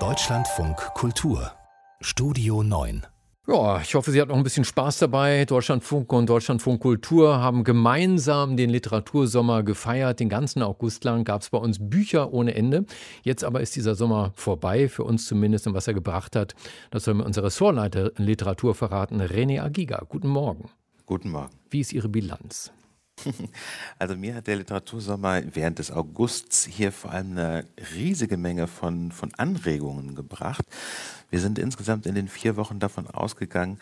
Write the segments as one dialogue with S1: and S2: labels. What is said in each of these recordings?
S1: Deutschlandfunk Kultur Studio 9
S2: ja, ich hoffe, Sie hatten noch ein bisschen Spaß dabei. Deutschlandfunk und Deutschlandfunk Kultur haben gemeinsam den Literatursommer gefeiert. Den ganzen August lang gab es bei uns Bücher ohne Ende. Jetzt aber ist dieser Sommer vorbei, für uns zumindest, und was er gebracht hat. Das soll mir unser Ressortleiter Literatur verraten, René Agiga. Guten Morgen.
S3: Guten Morgen.
S2: Wie ist Ihre Bilanz?
S3: Also mir hat der Literatursommer während des Augusts hier vor allem eine riesige Menge von, von Anregungen gebracht. Wir sind insgesamt in den vier Wochen davon ausgegangen,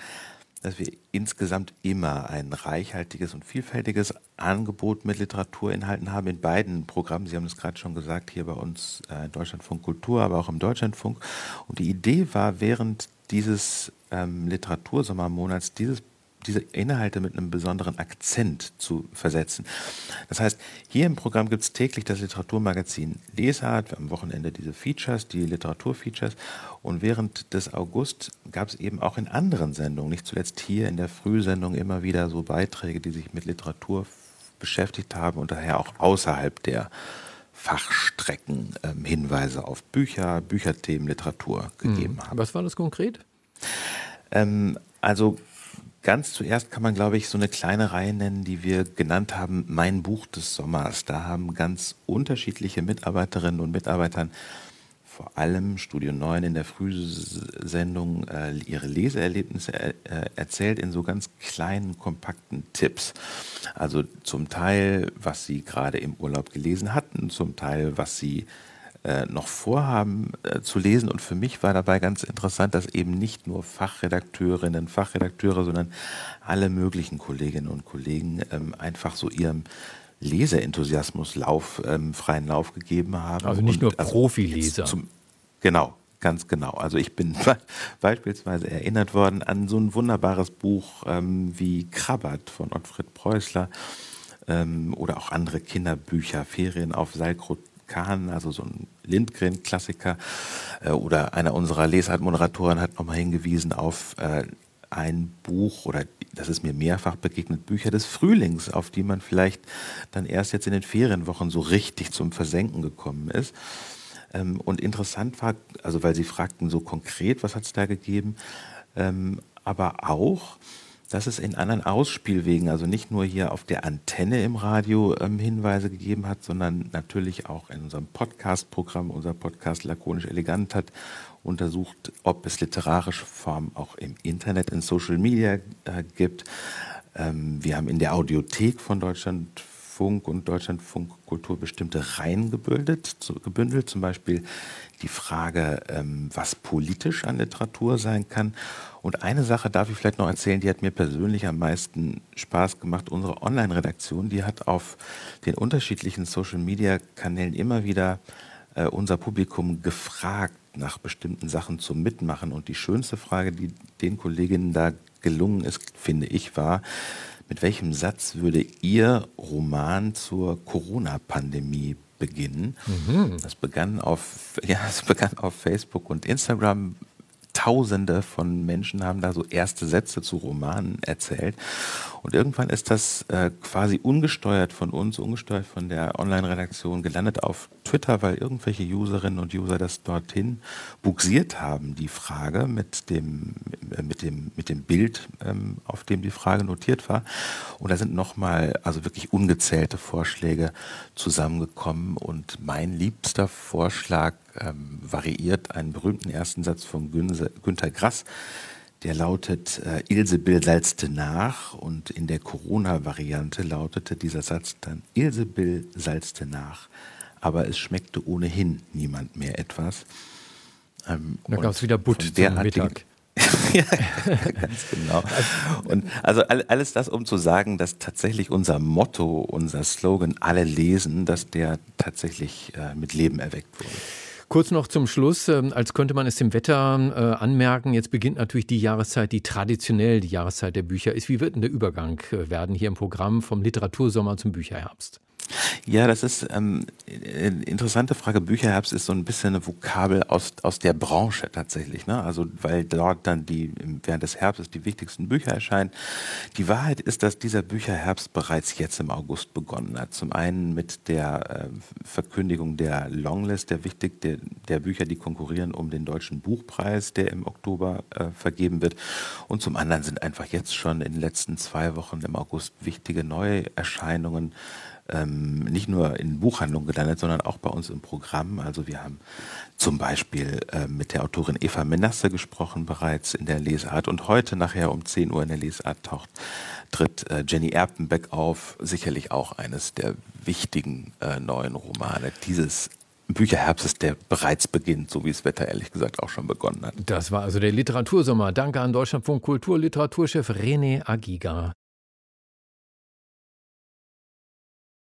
S3: dass wir insgesamt immer ein reichhaltiges und vielfältiges Angebot mit Literaturinhalten haben in beiden Programmen. Sie haben es gerade schon gesagt, hier bei uns äh, Deutschlandfunk Kultur, aber auch im Deutschlandfunk. Und die Idee war, während dieses ähm, Literatursommermonats dieses diese Inhalte mit einem besonderen Akzent zu versetzen. Das heißt, hier im Programm gibt es täglich das Literaturmagazin Lesart, am Wochenende diese Features, die Literaturfeatures. Und während des August gab es eben auch in anderen Sendungen, nicht zuletzt hier in der Frühsendung, immer wieder so Beiträge, die sich mit Literatur beschäftigt haben und daher auch außerhalb der Fachstrecken ähm, Hinweise auf Bücher, Bücherthemen, Literatur gegeben hm. haben.
S2: Was war das konkret?
S3: Ähm, also Ganz zuerst kann man, glaube ich, so eine kleine Reihe nennen, die wir genannt haben, Mein Buch des Sommers. Da haben ganz unterschiedliche Mitarbeiterinnen und Mitarbeiter, vor allem Studio 9 in der Frühsendung, äh, ihre Leseerlebnisse er, äh, erzählt in so ganz kleinen, kompakten Tipps. Also zum Teil, was sie gerade im Urlaub gelesen hatten, zum Teil, was sie äh, noch vorhaben äh, zu lesen. Und für mich war dabei ganz interessant, dass eben nicht nur Fachredakteurinnen, Fachredakteure, sondern alle möglichen Kolleginnen und Kollegen ähm, einfach so ihrem Leseenthusiasmus Lauf, ähm, freien Lauf gegeben haben.
S2: Also nicht nur also Profileser.
S3: Zum, genau, ganz genau. Also ich bin beispielsweise erinnert worden an so ein wunderbares Buch ähm, wie Krabbert von Ottfried Preußler ähm, oder auch andere Kinderbücher, Ferien auf Seilkrut Kahn, also so ein Lindgren-Klassiker. Äh, oder einer unserer Lesart-Moderatoren hat nochmal hingewiesen auf äh, ein Buch oder das ist mir mehrfach begegnet, Bücher des Frühlings, auf die man vielleicht dann erst jetzt in den Ferienwochen so richtig zum Versenken gekommen ist. Ähm, und interessant war, also weil Sie fragten so konkret, was hat es da gegeben, ähm, aber auch, dass es in anderen Ausspielwegen, also nicht nur hier auf der Antenne im Radio ähm, Hinweise gegeben hat, sondern natürlich auch in unserem Podcast-Programm, unser Podcast Lakonisch Elegant hat untersucht, ob es literarische Formen auch im Internet, in Social Media äh, gibt. Ähm, wir haben in der Audiothek von Deutschlandfunk und Deutschlandfunk Kultur bestimmte Reihen gebündelt, zu, gebündelt zum Beispiel die Frage, ähm, was politisch an Literatur sein kann und eine Sache darf ich vielleicht noch erzählen, die hat mir persönlich am meisten Spaß gemacht. Unsere Online-Redaktion, die hat auf den unterschiedlichen Social-Media-Kanälen immer wieder äh, unser Publikum gefragt nach bestimmten Sachen zum Mitmachen. Und die schönste Frage, die den Kolleginnen da gelungen ist, finde ich, war, mit welchem Satz würde Ihr Roman zur Corona-Pandemie beginnen? Mhm. Das begann auf, ja, es begann auf Facebook und Instagram Tausende von Menschen haben da so erste Sätze zu Romanen erzählt. Und irgendwann ist das äh, quasi ungesteuert von uns, ungesteuert von der Online-Redaktion gelandet auf Twitter, weil irgendwelche Userinnen und User das dorthin buxiert haben, die Frage mit dem, mit dem, mit dem Bild, ähm, auf dem die Frage notiert war. Und da sind nochmal, also wirklich ungezählte Vorschläge zusammengekommen. Und mein liebster Vorschlag ähm, variiert einen berühmten ersten Satz von Günter Grass, der lautet, äh, Ilse Bill salzte nach und in der Corona-Variante lautete dieser Satz dann, Ilse Bill salzte nach, aber es schmeckte ohnehin niemand mehr etwas.
S2: Ähm, da gab es wieder Butt zum Mittag.
S3: ja, ganz genau. Und also alles das, um zu sagen, dass tatsächlich unser Motto, unser Slogan, alle lesen, dass der tatsächlich äh, mit Leben erweckt wurde.
S2: Kurz noch zum Schluss, ähm, als könnte man es dem Wetter äh, anmerken, jetzt beginnt natürlich die Jahreszeit, die traditionell die Jahreszeit der Bücher ist. Wie wird denn der Übergang äh, werden hier im Programm vom Literatursommer zum Bücherherbst?
S3: Ja, das ist ähm, eine interessante Frage. Bücherherbst ist so ein bisschen eine Vokabel aus, aus der Branche tatsächlich. Ne? Also weil dort dann die während des Herbstes die wichtigsten Bücher erscheinen. Die Wahrheit ist, dass dieser Bücherherbst bereits jetzt im August begonnen hat. Zum einen mit der äh, Verkündigung der Longlist, der wichtig der, der Bücher, die konkurrieren um den deutschen Buchpreis, der im Oktober äh, vergeben wird. Und zum anderen sind einfach jetzt schon in den letzten zwei Wochen im August wichtige Neuerscheinungen ähm, nicht nur in Buchhandlungen gelandet, sondern auch bei uns im Programm. Also wir haben zum Beispiel äh, mit der Autorin Eva Menasse gesprochen bereits in der Lesart und heute nachher um 10 Uhr in der Lesart taucht, tritt äh, Jenny Erpenbeck auf, sicherlich auch eines der wichtigen äh, neuen Romane dieses Bücherherbstes, der bereits beginnt, so wie das Wetter ehrlich gesagt auch schon begonnen hat.
S2: Das war also der Literatursommer. Danke an Deutschlandfunk Kultur Literaturchef René Agiga.